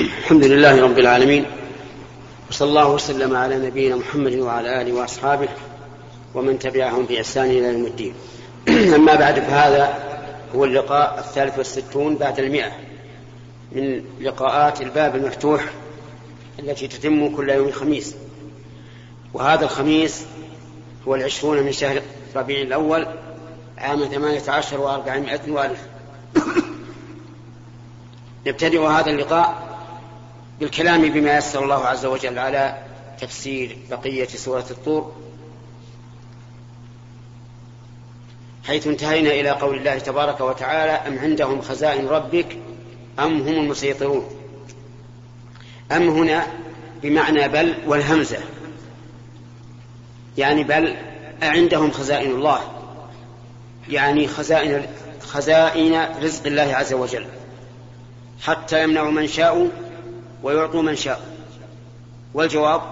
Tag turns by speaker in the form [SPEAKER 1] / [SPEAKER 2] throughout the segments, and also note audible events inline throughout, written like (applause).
[SPEAKER 1] الحمد لله رب العالمين وصلى الله وسلم على نبينا محمد وعلى آله وأصحابه ومن تبعهم بإحسان إلى يوم الدين. (clears throat) أما بعد فهذا هو اللقاء الثالث والستون بعد المئة من لقاءات الباب المفتوح التي تتم كل يوم خميس وهذا الخميس هو العشرون من شهر ربيع الأول عام ثمانية عشر وأربعمائة وألف. نبتدئ هذا اللقاء بالكلام بما يسر الله عز وجل على تفسير بقية سورة الطور. حيث انتهينا إلى قول الله تبارك وتعالى أم عندهم خزائن ربك أم هم المسيطرون؟ أم هنا بمعنى بل والهمزة. يعني بل أعندهم خزائن الله. يعني خزائن خزائن رزق الله عز وجل. حتى يمنعوا من شاءوا ويعطوا من شاء. والجواب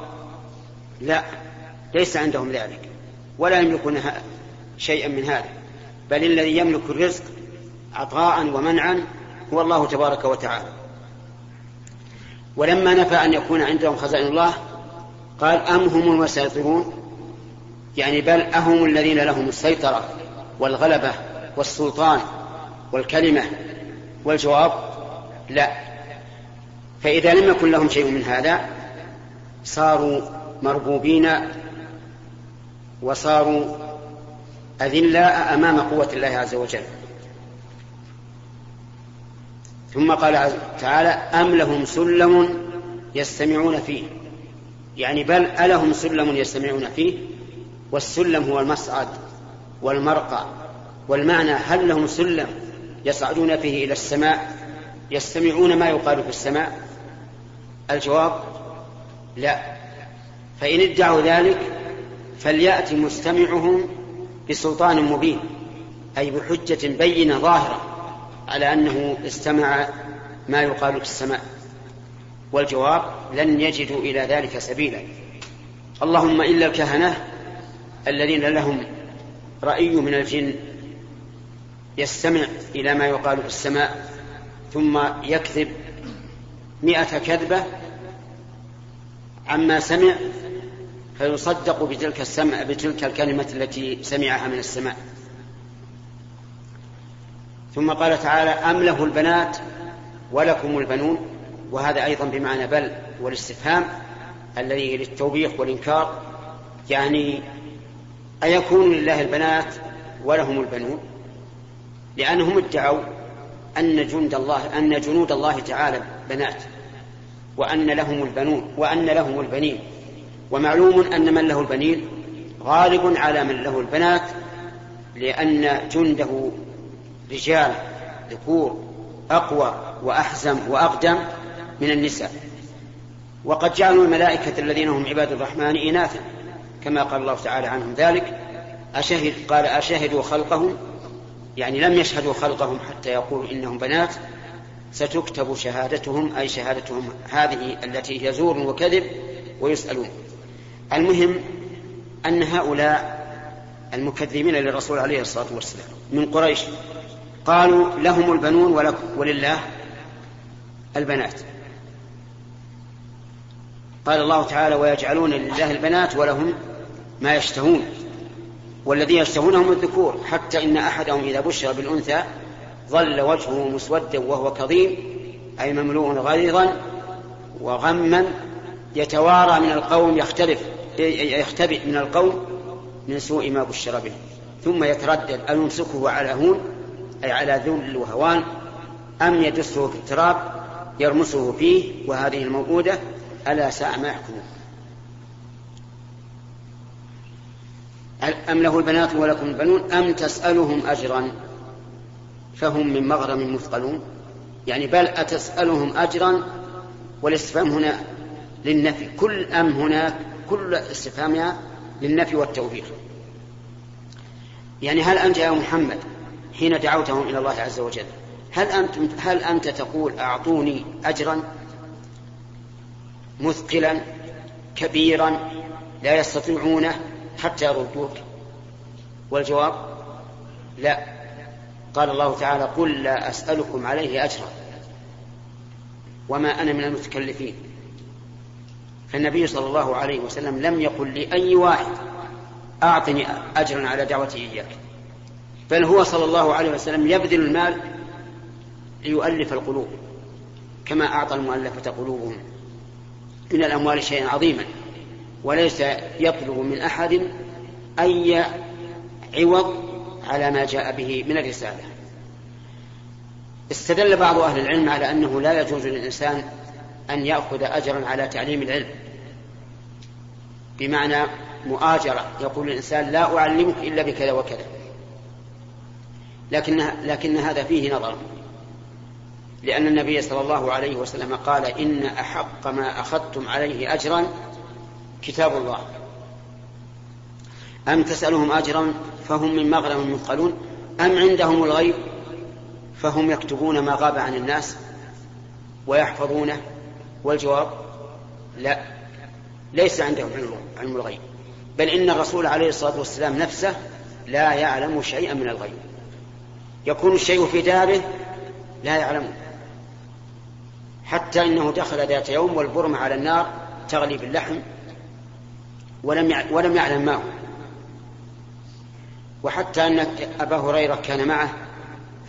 [SPEAKER 1] لا ليس عندهم ذلك ولا يملكون شيئا من هذا. بل الذي يملك الرزق عطاء ومنعا هو الله تبارك وتعالى. ولما نفى أن يكون عندهم خزائن الله قال أم هم المسيطرون؟ يعني بل أهم الذين لهم السيطرة والغلبة والسلطان والكلمة والجواب لا. فإذا لم يكن لهم شيء من هذا صاروا مربوبين وصاروا أذلاء أمام قوة الله عز وجل. ثم قال تعالى أم لهم سلم يستمعون فيه؟ يعني بل ألهم سلم يستمعون فيه؟ والسلم هو المصعد والمرقى والمعنى هل لهم سلم يصعدون فيه إلى السماء؟ يستمعون ما يقال في السماء؟ الجواب لا. فإن ادعوا ذلك فليأتي مستمعهم بسلطان مبين أي بحجة بينة ظاهرة على أنه استمع ما يقال في السماء. والجواب لن يجدوا إلى ذلك سبيلا. اللهم إلا الكهنة الذين لهم رأي من الجن يستمع إلى ما يقال في السماء ثم يكذب مئة كذبة عما سمع فيصدق بتلك السمع بتلك الكلمة التي سمعها من السماء. ثم قال تعالى أم له البنات ولكم البنون؟ وهذا أيضا بمعنى بل والاستفهام الذي للتوبيخ والإنكار يعني أيكون لله البنات ولهم البنون؟ لأنهم ادعوا أن جند الله أن جنود الله تعالى بنات. وأن لهم البنون وأن لهم البنين. ومعلوم أن من له البنين؟ غالب على من له البنات لأن جنده رجال ذكور أقوى وأحزم وأقدم من النساء. وقد جعلوا الملائكة الذين هم عباد الرحمن إناثا كما قال الله تعالى عنهم ذلك أشهد قال أشهدوا خلقهم. يعني لم يشهدوا خلقهم حتى يقولوا إنهم بنات ستكتب شهادتهم أي شهادتهم هذه التي هي زور وكذب ويسألون. المهم أن هؤلاء المكذبين للرسول عليه الصلاة والسلام من قريش قالوا لهم البنون ولكم ولله البنات. قال الله تعالى ويجعلون لله البنات ولهم ما يشتهون والذين يشتهون هم الذكور حتى إن أحدهم إذا بشر بالأنثى ظل وجهه مسودا وهو كظيم أي مملوء غيظا وغما يتوارى من القوم يختلف يختبئ من القوم من سوء ما بشر به. ثم يتردد أن يمسكه على هون أي على ذل وهوان أم يدسه في التراب يرمسه فيه وهذه الموءودة ألا ساء ما يحكمون. أم له البنات ولكم البنون؟ أم تسألهم أجرا؟ فهم من مغرم مثقلون. يعني بل أتسألهم أجرا والاستفهام هنا للنفي. كل أم هناك كل استفهامها للنفي والتوبيخ. يعني هل أنت يا محمد حين دعوتهم إلى الله عز وجل هل أنت, هل أنت تقول أعطوني أجرا؟ مثقلا كبيرا لا يستطيعونه حتى يردوك؟ والجواب لا. قال الله تعالى قل لا أسألكم عليه أجرا وما أنا من المتكلفين. فالنبي صلى الله عليه وسلم لم يقل لأي واحد أعطني أجرا على دعوتي إياك بل هو صلى الله عليه وسلم يبذل المال ليؤلف القلوب كما أعطى المؤلفة قلوبهم من الأموال شيئا عظيما وليس يطلب من أحد أي عوض على ما جاء به من الرسالة. استدل بعض أهل العلم على أنه لا يجوز للإنسان أن يأخذ أجرا على تعليم العلم. بمعنى مؤاجرة. يقول الإنسان لا أعلمك إلا بكذا وكذا. لكن لكن هذا فيه نظر. لأن النبي صلى الله عليه وسلم قال إن أحق ما أخذتم عليه أجرا كتاب الله. أم تسألهم أجرا فهم من مغرم مثقلون؟ أم عندهم الغيب فهم يكتبون ما غاب عن الناس ويحفظونه؟ والجواب لا. ليس عندهم علم الغيب. بل إن الرسول عليه الصلاة والسلام نفسه لا يعلم شيئا من الغيب. يكون الشيء في داره لا يعلمه. حتى إنه دخل ذات يوم والبرم على النار تغلي باللحم ولم ولم يعلم ما هو. وحتى أن أبا هريرة كان معه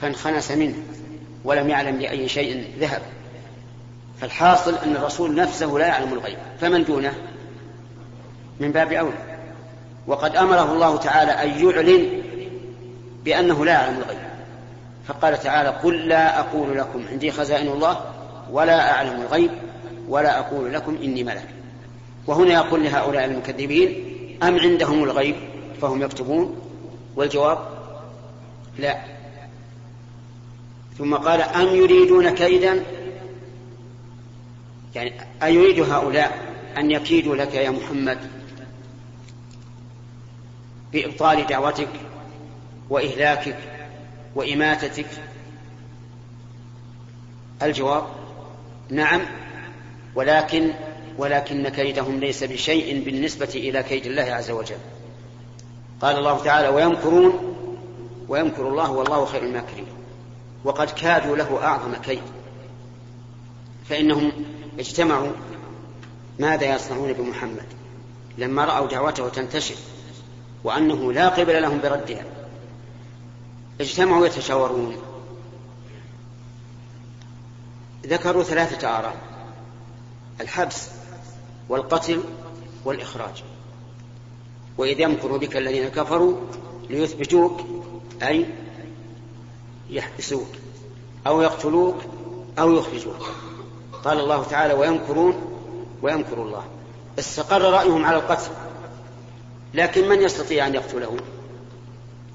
[SPEAKER 1] فانخنس منه ولم يعلم لاي شيء ذهب. فالحاصل أن الرسول نفسه لا يعلم الغيب. فمن دونه؟ من باب اولى وقد أمره الله تعالى أن يعلن بأنه لا يعلم الغيب. فقال تعالى قل لا أقول لكم عندي خزائن الله ولا أعلم الغيب ولا أقول لكم إني ملك. وهنا يقول لهؤلاء المكذبين أم عندهم الغيب؟ فهم يكتبون. والجواب لا. ثم قال أم يريدون كيدا؟ يعني أيريد هؤلاء أن يكيدوا لك يا محمد بإبطال دعوتك وإهلاكك وإماتتك؟ الجواب نعم ولكن ولكن كيدهم ليس بشيء بالنسبة إلى كيد الله عز وجل. قال الله تعالى ويمكرون ويمكر الله والله خير الماكرين. وقد كادوا له أعظم كيد. فإنهم اجتمعوا ماذا يصنعون بمحمد؟ لما رأوا دعوته تنتشر وأنه لا قبل لهم بردها. اجتمعوا يتشاورون. ذكروا ثلاثة آراء الحبس والقتل والإخراج. وإذ يمكر بك الذين كفروا ليثبتوك أي يحبسوك أو يقتلوك أو يخرجوك. قال الله تعالى ويمكرون ويمكر الله. استقر رأيهم على القتل لكن من يستطيع أن يقتله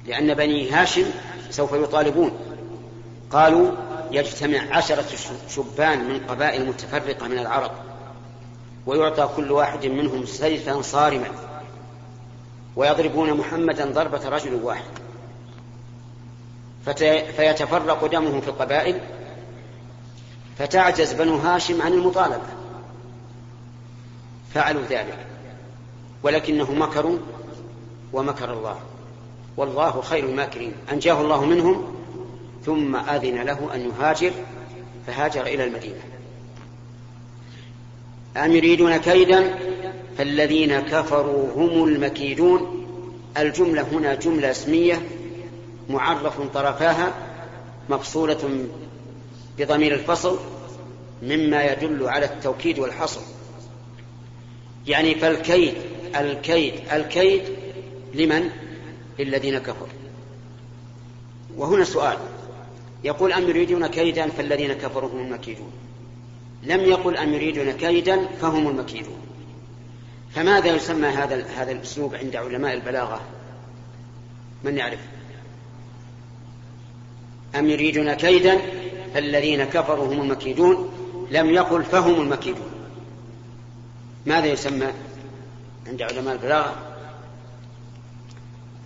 [SPEAKER 1] لأن بني هاشم سوف يطالبون. قالوا يجتمع عشرة شبان من قبائل متفرقة من العرب ويعطى كل واحد منهم سيفا صارما. ويضربون محمدا ضربة رجل واحد. فيتفرق دمهم في القبائل فتعجز بنو هاشم عن المطالبة. فعلوا ذلك ولكنه مكروا ومكر الله. والله خير الماكرين. أنجاه الله منهم ثم أذن له أن يهاجر فهاجر إلى المدينة. أم يريدون كيدا؟ فالذين كفروا هم المكيدون. الجملة هنا جملة اسمية معرف طرفاها مفصولة بضمير الفصل مما يدل على التوكيد والحصر. يعني فالكيد الكيد الكيد لمن؟ للذين كفروا. وهنا سؤال. يقول أم يريدون كيدا فالذين كفروا هم المكيدون. لم يقل أم يريدون كيدا فهم المكيدون. فماذا يسمى هذا هذا الأسلوب عند علماء البلاغة؟ من يعرف؟ أم يريدون كيدا؟ فالذين كفروا هم المكيدون. لم يقل فهم المكيدون. ماذا يسمى عند علماء البلاغة؟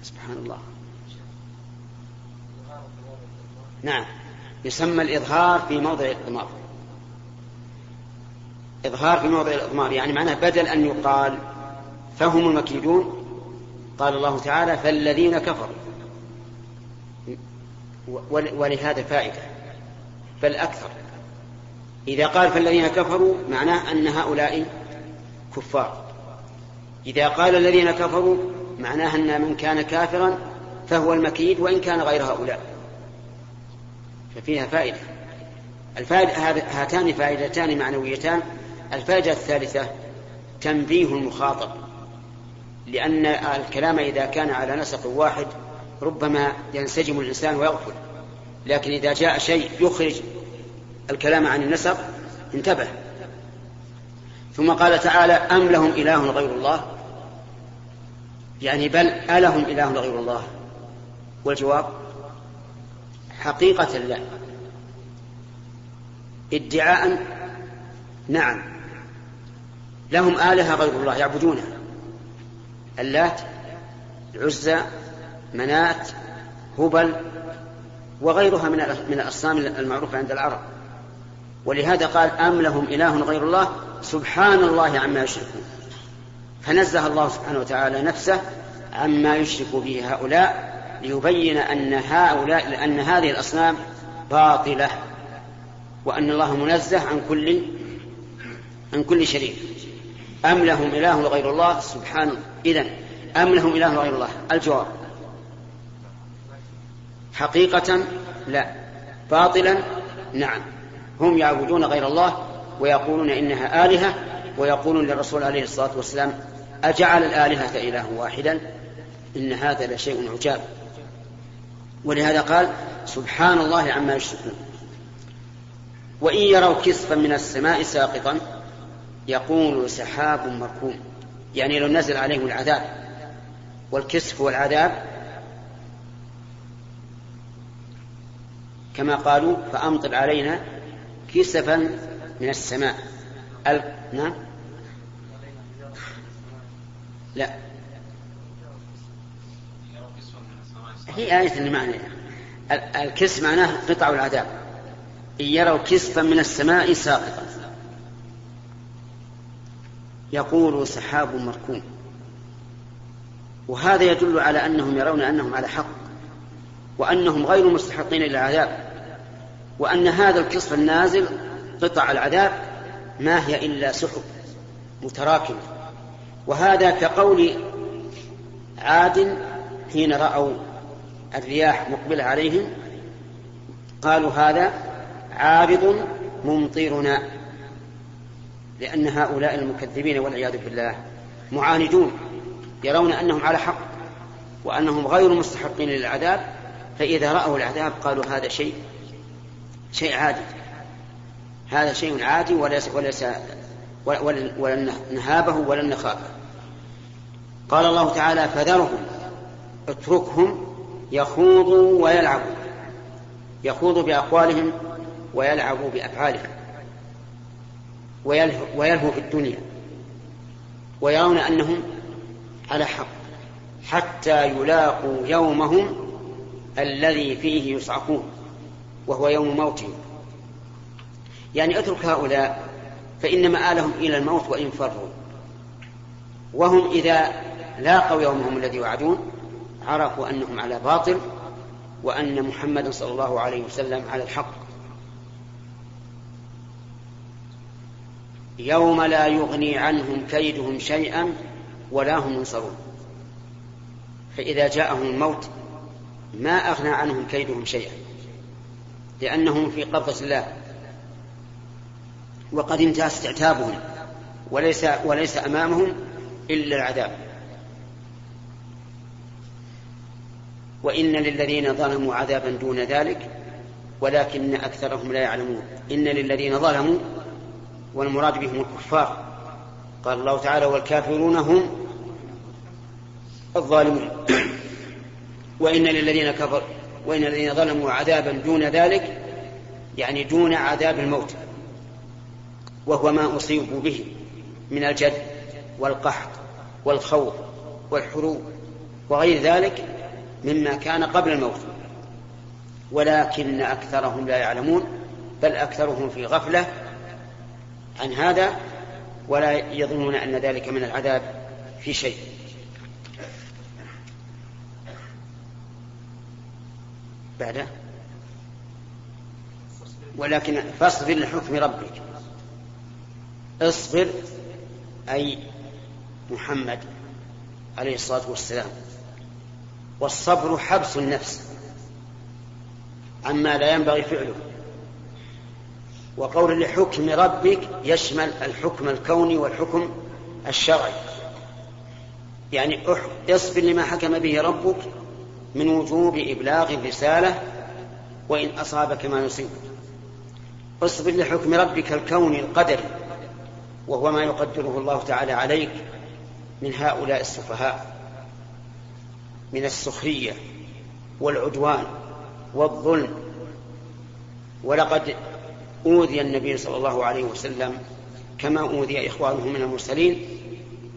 [SPEAKER 1] سبحان الله. نعم. يسمى الإظهار في موضع الإضمار. إظهار في موضع الإضمار يعني معناه بدل أن يقال فهم المكيدون قال الله تعالى فالذين كفروا. ولهذا فائدة. بل أكثر إذا قال فالذين كفروا معناه أن هؤلاء كفار. إذا قال الذين كفروا معناه أن من كان كافرا فهو المكيد وإن كان غير هؤلاء. ففيها فائدة. الفائدة هاتان فائدتان معنويتان. الفائدة الثالثة تنبيه المخاطب لأن الكلام إذا كان على نسق واحد ربما ينسجم الإنسان ويغفل لكن إذا جاء شيء يخرج الكلام عن النسق انتبه. ثم قال تعالى أم لهم إله غير الله؟ يعني بل ألهم إله غير الله؟ والجواب حقيقة لا. ادعاء نعم. لهم آلهة غير الله يعبدونها. اللات العزى منات هبل وغيرها من من الأصنام المعروفة عند العرب. ولهذا قال أم لهم إله غير الله؟ سبحان الله عما يشركون. فنزه الله سبحانه وتعالى نفسه عما يشرك به هؤلاء ليبين أن هؤلاء أن هذه الأصنام باطلة وأن الله منزه عن كل عن كل شريك. أم لهم إله غير الله؟ سبحانه إذن أم لهم إله غير الله؟ الجواب. حقيقة؟ لا. باطلا؟ نعم. هم يعبدون غير الله ويقولون إنها آلهة ويقولون للرسول عليه الصلاة والسلام أجعل الآلهة إله واحدا؟ إن هذا لشيء عجاب. ولهذا قال سبحان الله عما يشركون. وإن يروا كسفا من السماء ساقطا يقول سحاب مركوم يعني لو نزل عليهم العذاب. والكسف والعذاب. كما قالوا فأمطر علينا كسفا من السماء. ال... نعم. لا. هي آية المعنى الكسف معناه قطع العذاب. إن يروا كسفا من السماء ساقطا. يقول سحاب مركوم. وهذا يدل على أنهم يرون أنهم على حق وأنهم غير مستحقين للعذاب وأن هذا الكسف النازل قطع العذاب ما هي إلا سحب متراكمة وهذا كقول عاد حين رأوا الرياح مقبلة عليهم قالوا هذا عارض ممطرنا. لأن هؤلاء المكذبين والعياذ بالله معاندون يرون أنهم على حق وأنهم غير مستحقين للعذاب فإذا رأوا العذاب قالوا هذا شيء شيء عادي. هذا شيء عادي وليس وليس ولن نهابه ولن نخافه. قال الله تعالى فذرهم اتركهم يخوضوا ويلعبوا يخوضوا بأقوالهم ويلعبوا بأفعالهم. ويلهوا في الدنيا ويرون أنهم على حق حتى يلاقوا يومهم الذي فيه يصعقون وهو يوم موتهم. يعني اترك هؤلاء فإن مآلهم إلى الموت وإن فروا. وهم إذا لاقوا يومهم الذي وعدون عرفوا أنهم على باطل وأن محمدا صلى الله عليه وسلم على الحق. يوم لا يغني عنهم كيدهم شيئا ولا هم ينصرون. فإذا جاءهم الموت ما أغنى عنهم كيدهم شيئا لأنهم في قبضة الله. وقد انتهى استعتابهم وليس وليس أمامهم إلا العذاب. وإن للذين ظلموا عذابا دون ذلك ولكن أكثرهم لا يعلمون. إن للذين ظلموا والمراد بهم الكفار. قال الله تعالى والكافرون هم الظالمون. وإن للذين كفروا وإن الذين ظلموا عذابا دون ذلك يعني دون عذاب الموت وهو ما أصيبوا به من الجد والقحط والخوف والحروب وغير ذلك مما كان قبل الموت. ولكن أكثرهم لا يعلمون بل أكثرهم في غفلة عن هذا ولا يظنون أن ذلك من العذاب في شيء. بعده ولكن فاصبر لحكم ربك. اصبر أي محمد عليه الصلاة والسلام. والصبر حبس النفس عما لا ينبغي فعله. وقول لحكم ربك يشمل الحكم الكوني والحكم الشرعي. يعني اصبر لما حكم به ربك من وجوب إبلاغ الرسالة وإن أصابك ما يصيبك. اصبر لحكم ربك الكوني القدري وهو ما يقدره الله تعالى عليك من هؤلاء السفهاء من السخرية والعدوان والظلم. ولقد أوذي النبي صلى الله عليه وسلم كما أوذي إخوانه من المرسلين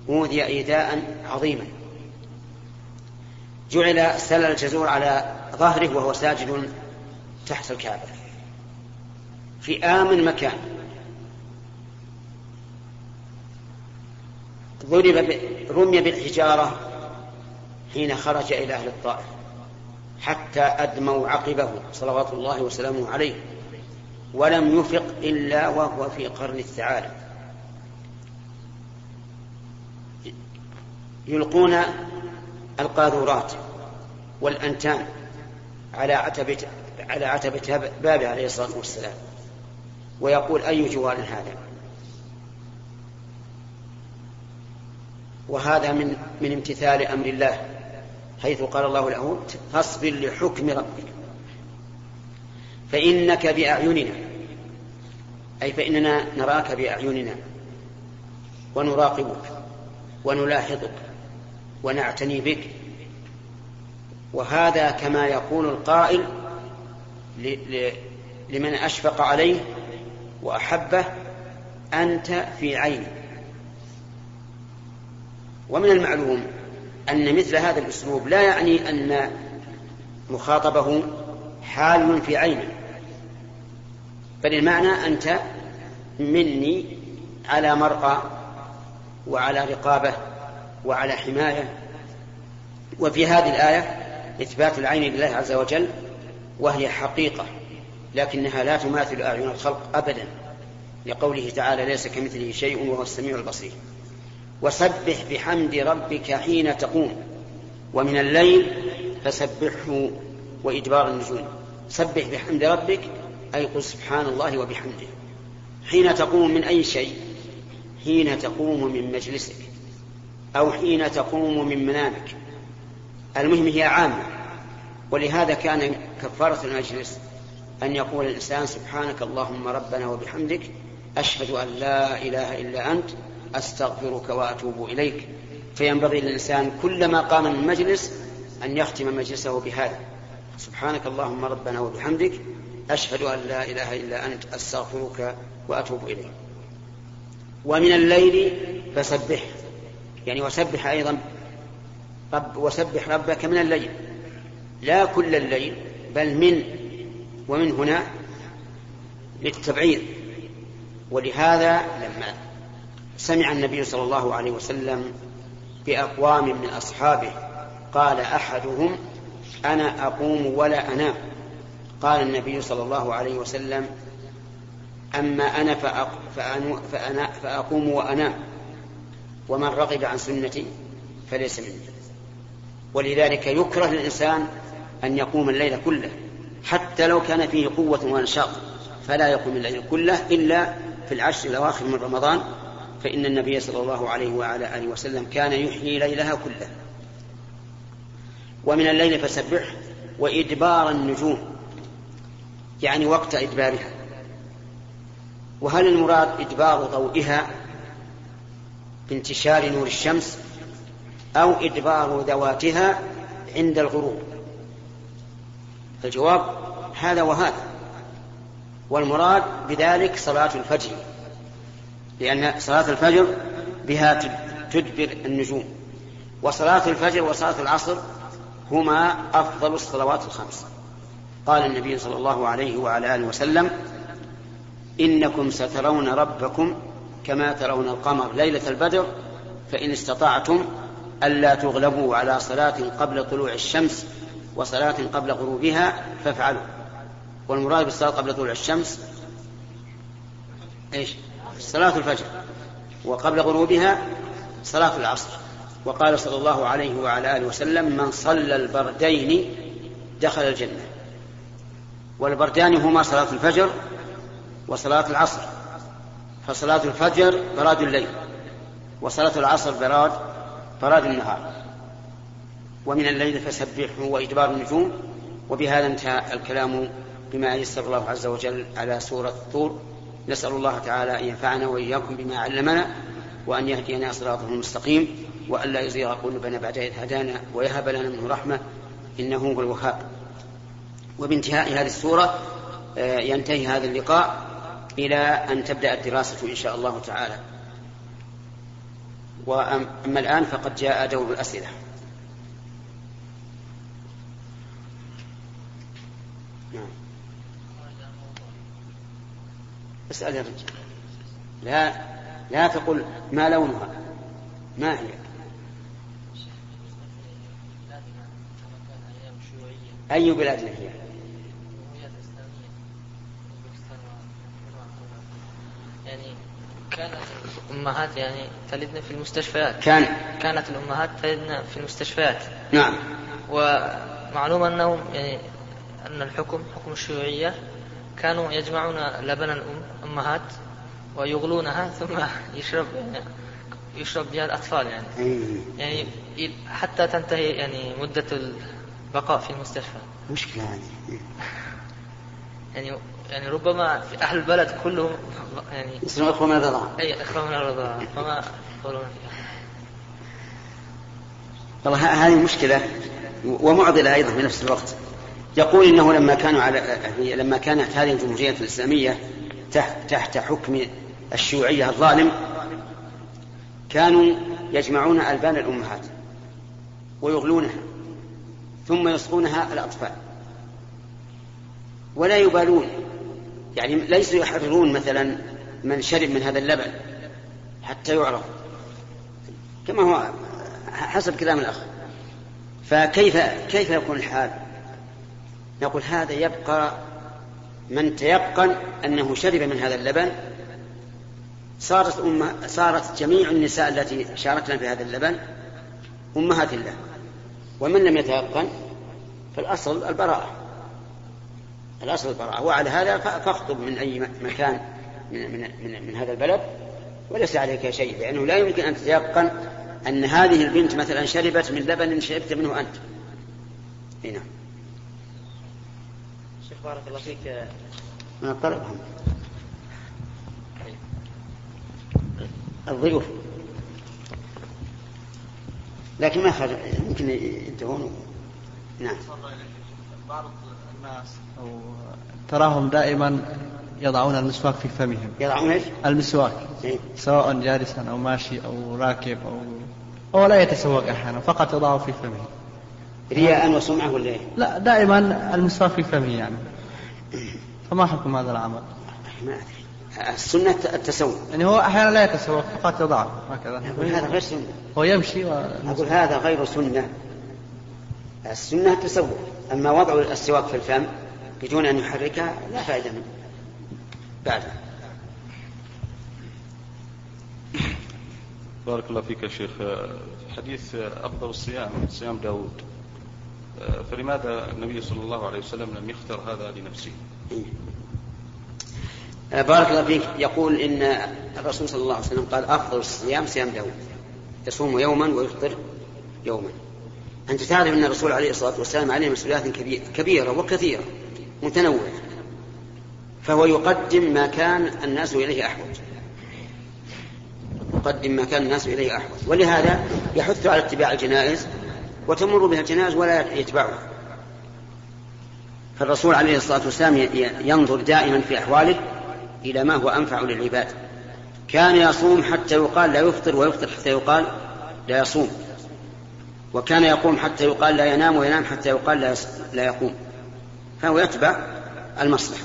[SPEAKER 1] أوذي إيذاء عظيما. جعل سل الجزور على ظهره وهو ساجد تحت الكعبة. في آمن مكان. ضرب رمي بالحجارة حين خرج إلى أهل الطائف حتى أدموا عقبه صلوات الله وسلامه عليه. ولم يفق إلا وهو في قرن الثعالب. يلقون القاذورات والأنتان على عتبة على عتبة بابه عليه الصلاة والسلام ويقول أي جوار هذا؟ وهذا من من امتثال أمر الله حيث قال الله له فاصبر لحكم ربك. فإنك بأعيننا. أي فإننا نراك بأعيننا. ونراقبك. ونلاحظك. ونعتني بك. وهذا كما يقول القائل لمن أشفق عليه وأحبه أنت في عيني. ومن المعلوم أن مثل هذا الأسلوب لا يعني أن مخاطبه حال في عينه. بل المعنى أنت مني على مرقى وعلى رقابة وعلى حماية. وفي هذه الآية إثبات العين لله عز وجل وهي حقيقة لكنها لا تماثل أعين الخلق أبدا. لقوله تعالى ليس كمثله شيء وهو السميع البصير وسبح بحمد ربك حين تقوم ومن الليل فسبحه وإدبار النجوم سبح بحمد ربك أي قل سبحان الله وبحمده. حين تقوم من أي شيء. حين تقوم من مجلسك. أو حين تقوم من منامك. المهم هي عامة. ولهذا كان كفارة المجلس أن يقول الإنسان سبحانك اللهم ربنا وبحمدك أشهد أن لا إله إلا أنت أستغفرك وأتوب إليك. فينبغي للإنسان كلما قام من مجلس أن يختم مجلسه بهذا. سبحانك اللهم ربنا وبحمدك أشهد أن لا إله إلا أنت أستغفرك وأتوب إليك. ومن الليل فسبح يعني وسبح أيضا رب وسبح ربك من الليل. لا كل الليل بل من ومن هنا للتبعير ولهذا لما سمع النبي صلى الله عليه وسلم بأقوام من أصحابه قال أحدهم أنا أقوم ولا أنام. قال النبي صلى الله عليه وسلم أما أنا فأنا فأقوم وأنام ومن رغب عن سنتي فليس مني. ولذلك يكره للإنسان أن يقوم الليل كله حتى لو كان فيه قوة ونشاط فلا يقوم الليل كله إلا في العشر الأواخر من رمضان فإن النبي صلى الله عليه وعلى آله وسلم كان يحيي ليلها كله. ومن الليل فسبح وإدبار النجوم يعني وقت إدبارها. وهل المراد إدبار ضوئها بانتشار نور الشمس أو إدبار ذواتها عند الغروب؟ الجواب هذا وهذا. والمراد بذلك صلاة الفجر لأن صلاة الفجر بها تدبر النجوم. وصلاة الفجر وصلاة العصر هما أفضل الصلوات الخمس. قال النبي صلى الله عليه وعلى آله وسلم إنكم سترون ربكم كما ترون القمر ليلة البدر فإن استطعتم ألا تغلبوا على صلاة قبل طلوع الشمس وصلاة قبل غروبها فافعلوا. والمراد بالصلاة قبل طلوع الشمس إيش؟ صلاة الفجر. وقبل غروبها صلاة العصر. وقال صلى الله عليه وعلى آله وسلم من صلى البردين دخل الجنة. والبردان هما صلاة الفجر وصلاة العصر فصلاة الفجر براد الليل وصلاة العصر براد براد النهار. ومن الليل فسبحه وإدبار النجوم وبهذا انتهى الكلام بما يسر الله عز وجل على سورة الطور. نسأل الله تعالى أن ينفعنا وإياكم بما علمنا وأن يهدينا صراطه المستقيم وأن لا يزيغ قلوبنا بعد إذ هدانا ويهب لنا منه رحمة إنه هو الوهاب. وبانتهاء هذه السورة آه، ينتهي هذا اللقاء إلى أن تبدأ الدراسة إن شاء الله تعالى. وأما الآن فقد جاء دور الأسئلة. نعم. اسأل يا رجال. لا لا تقل ما لونها. ما هي؟ أي بلاد هي
[SPEAKER 2] يعني كانت الأمهات يعني تلدن في المستشفيات.
[SPEAKER 1] كان.
[SPEAKER 2] كانت الأمهات تلدن في المستشفيات.
[SPEAKER 1] نعم.
[SPEAKER 2] ومعلوم أنهم يعني أن الحكم حكم الشيوعية كانوا يجمعون لبن الأم أمهات ويغلونها ثم يشرب يعني يشرب بها الأطفال يعني. يعني حتى تنتهي يعني مدة البقاء في المستشفى.
[SPEAKER 1] مشكلة هذه.
[SPEAKER 2] يعني يعني ربما في أهل البلد كلهم يعني
[SPEAKER 1] يصيرون إخوة من الرضاعة
[SPEAKER 2] أي إخوة من الرضاعة فما يقولون فيها
[SPEAKER 1] والله هذه مشكلة ومعضلة أيضا في نفس الوقت. يقول إنه لما كانوا على لما كانت هذه الجمهورية الإسلامية تحت, تحت حكم الشيوعية الظالم كانوا يجمعون ألبان الأمهات ويغلونها ثم يسقونها الأطفال. ولا يبالون يعني ليسوا يحررون مثلا من شرب من هذا اللبن حتى يعرف كما هو حسب كلام الأخ. فكيف كيف يكون الحال؟ نقول هذا يبقى من تيقن أنه شرب من هذا اللبن. صارت أمة صارت جميع النساء التي شاركنا في هذا اللبن أمهات الله. ومن لم يتيقن؟ فالأصل البراءة. الأصل البراءة وعلى هذا فاخطب من أي مكان من, من, من, من هذا البلد وليس عليك شيء لأنه لا يمكن أن تتيقن أن هذه البنت مثلا شربت من لبن شربت منه أنت. هنا
[SPEAKER 2] شيخ بارك الله فيك.
[SPEAKER 1] من الطلب هم الضيوف. لكن ما خرج يمكن ينتهون. نعم.
[SPEAKER 3] بعض الناس أو تراهم دائما يضعون المسواك في فمهم.
[SPEAKER 1] يضعون إيش؟
[SPEAKER 3] المسواك.
[SPEAKER 1] إيه؟
[SPEAKER 3] سواء جالسا أو ماشي أو راكب أو أو لا يتسوق أحيانا فقط يضعه في فمه.
[SPEAKER 1] رياء وسمعة ولا إيه؟
[SPEAKER 3] لا دائما المسواك في فمه يعني. فما حكم هذا العمل؟
[SPEAKER 1] ما أدري. السنة التسوق.
[SPEAKER 3] يعني هو أحيانا لا يتسوق فقط يضعه. هكذا.
[SPEAKER 1] هذا غير سنة.
[SPEAKER 3] هو يمشي و...
[SPEAKER 1] أقول هذا غير سنة. السنة التسوق أما وضع السواك في الفم بدون أن يحركها لا فائدة منه. بعد.
[SPEAKER 4] بارك الله فيك يا شيخ. حديث أفضل الصيام صيام داود. فلماذا النبي صلى الله عليه وسلم لم يختر هذا لنفسه؟
[SPEAKER 1] بارك الله فيك. يقول إن الرسول صلى الله عليه وسلم قال أفضل الصيام صيام داود. يصوم يوما ويفطر يوما. أنت تعرف أن الرسول عليه الصلاة والسلام عليه مسؤوليات كبيرة وكثيرة متنوعة. فهو يقدم ما كان الناس إليه أحوج. يقدم ما كان الناس إليه أحوج. ولهذا يحث على اتباع الجنائز وتمر بها الجنائز ولا يتبعها. فالرسول عليه الصلاة والسلام ينظر دائما في أحواله إلى ما هو أنفع للعباد. كان يصوم حتى يقال لا يفطر ويفطر حتى يقال لا يصوم. وكان يقوم حتى يقال لا ينام وينام حتى يقال لا, لا يقوم. فهو يتبع المصلحة.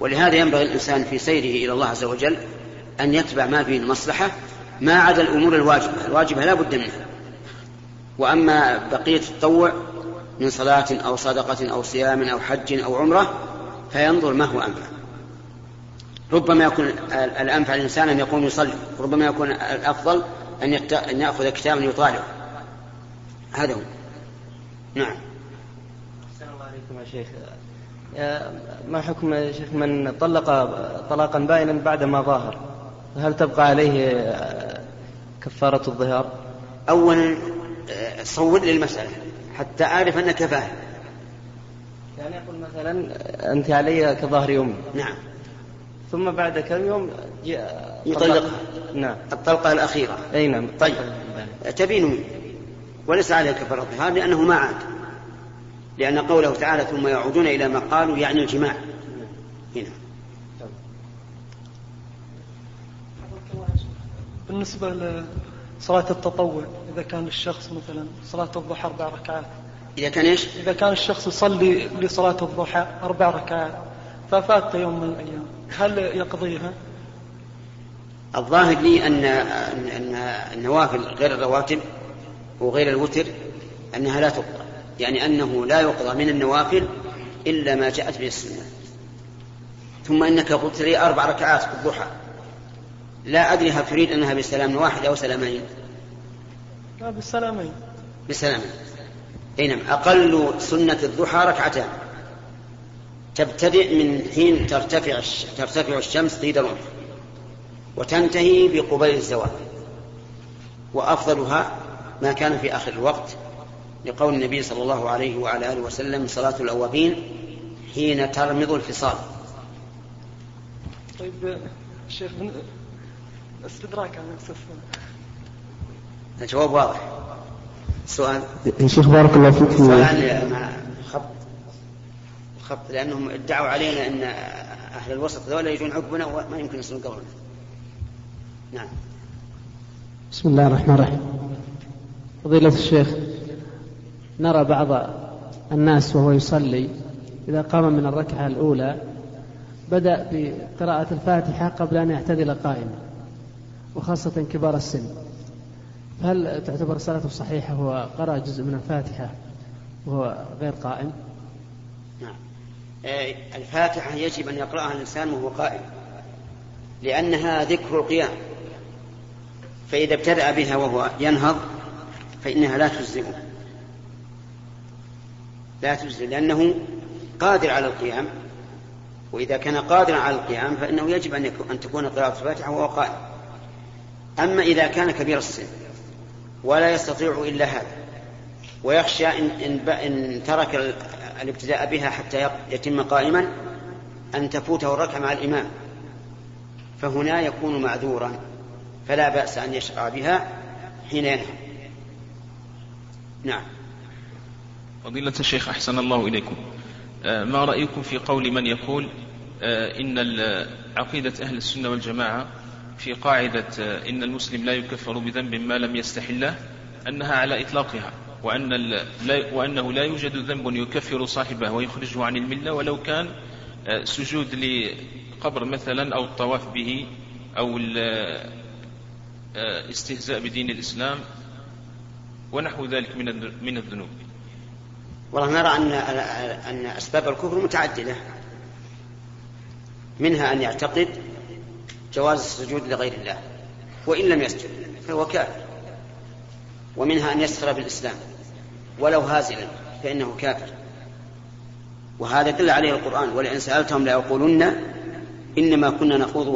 [SPEAKER 1] ولهذا ينبغي الإنسان في سيره إلى الله عز وجل أن يتبع ما فيه المصلحة ما عدا الأمور الواجبة. الواجبة لا بد منها. وأما بقية التطوع من صلاة أو صدقة أو صيام أو حج أو عمرة فينظر ما هو أنفع. ربما يكون الأنفع الإنسان أن يقوم يصلي ربما يكون الأفضل أن. أن يأخذ كتابا يطالعه. هذا هو. نعم.
[SPEAKER 5] السلام عليكم يا شيخ. ما حكم يا شيخ من طلق طلاقا بائنا بعدما ظاهر؟ هل تبقى عليه كفارة الظهار؟
[SPEAKER 1] أولا صور لي المسألة حتى أعرف أنك فاهم.
[SPEAKER 5] يعني يقول مثلا أنت علي كظهر يومي
[SPEAKER 1] نعم.
[SPEAKER 5] ثم بعد كم يوم
[SPEAKER 1] يطلقها.
[SPEAKER 5] نعم.
[SPEAKER 1] الطلقة الأخيرة.
[SPEAKER 5] أي نعم.
[SPEAKER 1] طيب. تبين منه وليس عليه كفارة الظهار لأنه ما عاد. لأن قوله تعالى ثم يعودون إلى ما قالوا يعني الجماع. هنا.
[SPEAKER 6] بالنسبة لصلاة التطوع إذا كان الشخص مثلا صلاة الضحى أربع ركعات.
[SPEAKER 1] إذا كان إيش؟
[SPEAKER 6] إذا كان الشخص يصلي لصلاة الضحى أربع ركعات ففات يوم من الأيام. هل يقضيها؟
[SPEAKER 1] الظاهر لي أن أن النوافل غير الرواتب. وغير الوتر أنها لا تقضى يعني أنه لا يقضى من النوافل إلا ما جاءت به السنة. ثم إنك قلت لي أربع ركعات في الضحى. لا أدري هل تريد أنها بسلام واحد أو سلامين؟
[SPEAKER 6] لا بالسلامين
[SPEAKER 1] بسلامين. أي نعم. أقل سنة الضحى ركعتان. تبتدئ من حين ترتفع ترتفع الشمس قيد الرمح وتنتهي بقبيل الزوال. وأفضلها ما كان في آخر الوقت لقول النبي صلى الله عليه وعلى آله وسلم صلاة الأوابين حين ترمض الفصال.
[SPEAKER 6] طيب الشيخ استدراك نفس
[SPEAKER 1] الجواب واضح. السؤال
[SPEAKER 7] يا شيخ بارك الله فيك.
[SPEAKER 1] سؤال مع خط خط لأنهم ادعوا علينا أن أهل الوسط ذولا يجون عقبنا وما يمكن يصلون قبلنا. نعم.
[SPEAKER 7] بسم الله الرحمن الرحيم. فضيلة الشيخ نرى بعض الناس وهو يصلي إذا قام من الركعة الأولى بدأ بقراءة الفاتحة قبل أن يعتدل قائما وخاصة كبار السن. هل تعتبر صلاته صحيحة؟ وهو قرأ جزء من الفاتحة وهو غير قائم؟
[SPEAKER 1] نعم. الفاتحة يجب أن يقرأها الإنسان وهو قائم لأنها ذكر القيام فإذا ابتدأ بها وهو ينهض فإنها لا تجزئه. لا تجزئ لأنه قادر على القيام. وإذا كان قادرا على القيام فإنه يجب أن, أن تكون قراءة الفاتحة وهو قائم. أما إذا كان كبير السن ولا يستطيع إلا هذا ويخشى إن, إن, إن ترك الابتداء بها حتى يتم قائما أن تفوته الركعة مع الإمام. فهنا يكون معذورا فلا بأس أن يشرع بها حين ينهى. نعم.
[SPEAKER 8] فضيلة الشيخ أحسن الله إليكم. ما رأيكم في قول من يقول إن عقيدة أهل السنة والجماعة في قاعدة إن المسلم لا يكفر بذنب ما لم يستحله أنها على إطلاقها وأن وأنه لا يوجد ذنب يكفر صاحبه ويخرجه عن الملة ولو كان سجود لقبر مثلا أو الطواف به أو الاستهزاء بدين الإسلام. ونحو ذلك من من الذنوب.
[SPEAKER 1] والله نرى أن أن أسباب الكفر متعددة. منها أن يعتقد جواز السجود لغير الله وإن لم يسجد فهو كافر. ومنها أن يسخر بالإسلام ولو هازلا فإنه كافر. وهذا دل عليه القرآن ولئن سألتهم ليقولن إنما كنا نخوض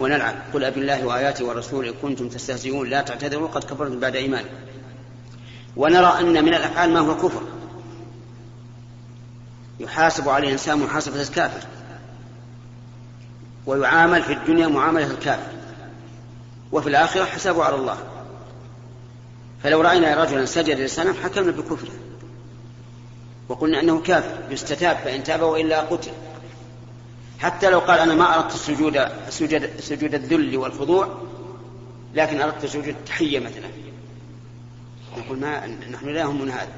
[SPEAKER 1] ونلعب قل أبي الله وآياته ورسوله كنتم تستهزئون لا تعتذروا قد كفرتم بعد إيمانكم ونرى أن من الأفعال ما هو كفر. يحاسب عليه الإنسان محاسبة الكافر. ويعامل في الدنيا معاملة الكافر. وفي الآخرة حسابه على الله. فلو رأينا رجلا سجد لسنة حكمنا بكفره. وقلنا أنه كافر. يستتاب فإن تاب وإلا قتل. حتى لو قال أنا ما أردت السجود سجود, سجود الذل والخضوع لكن أردت سجود التحية مثلا. نقول ما نحن لا يهمنا هذا.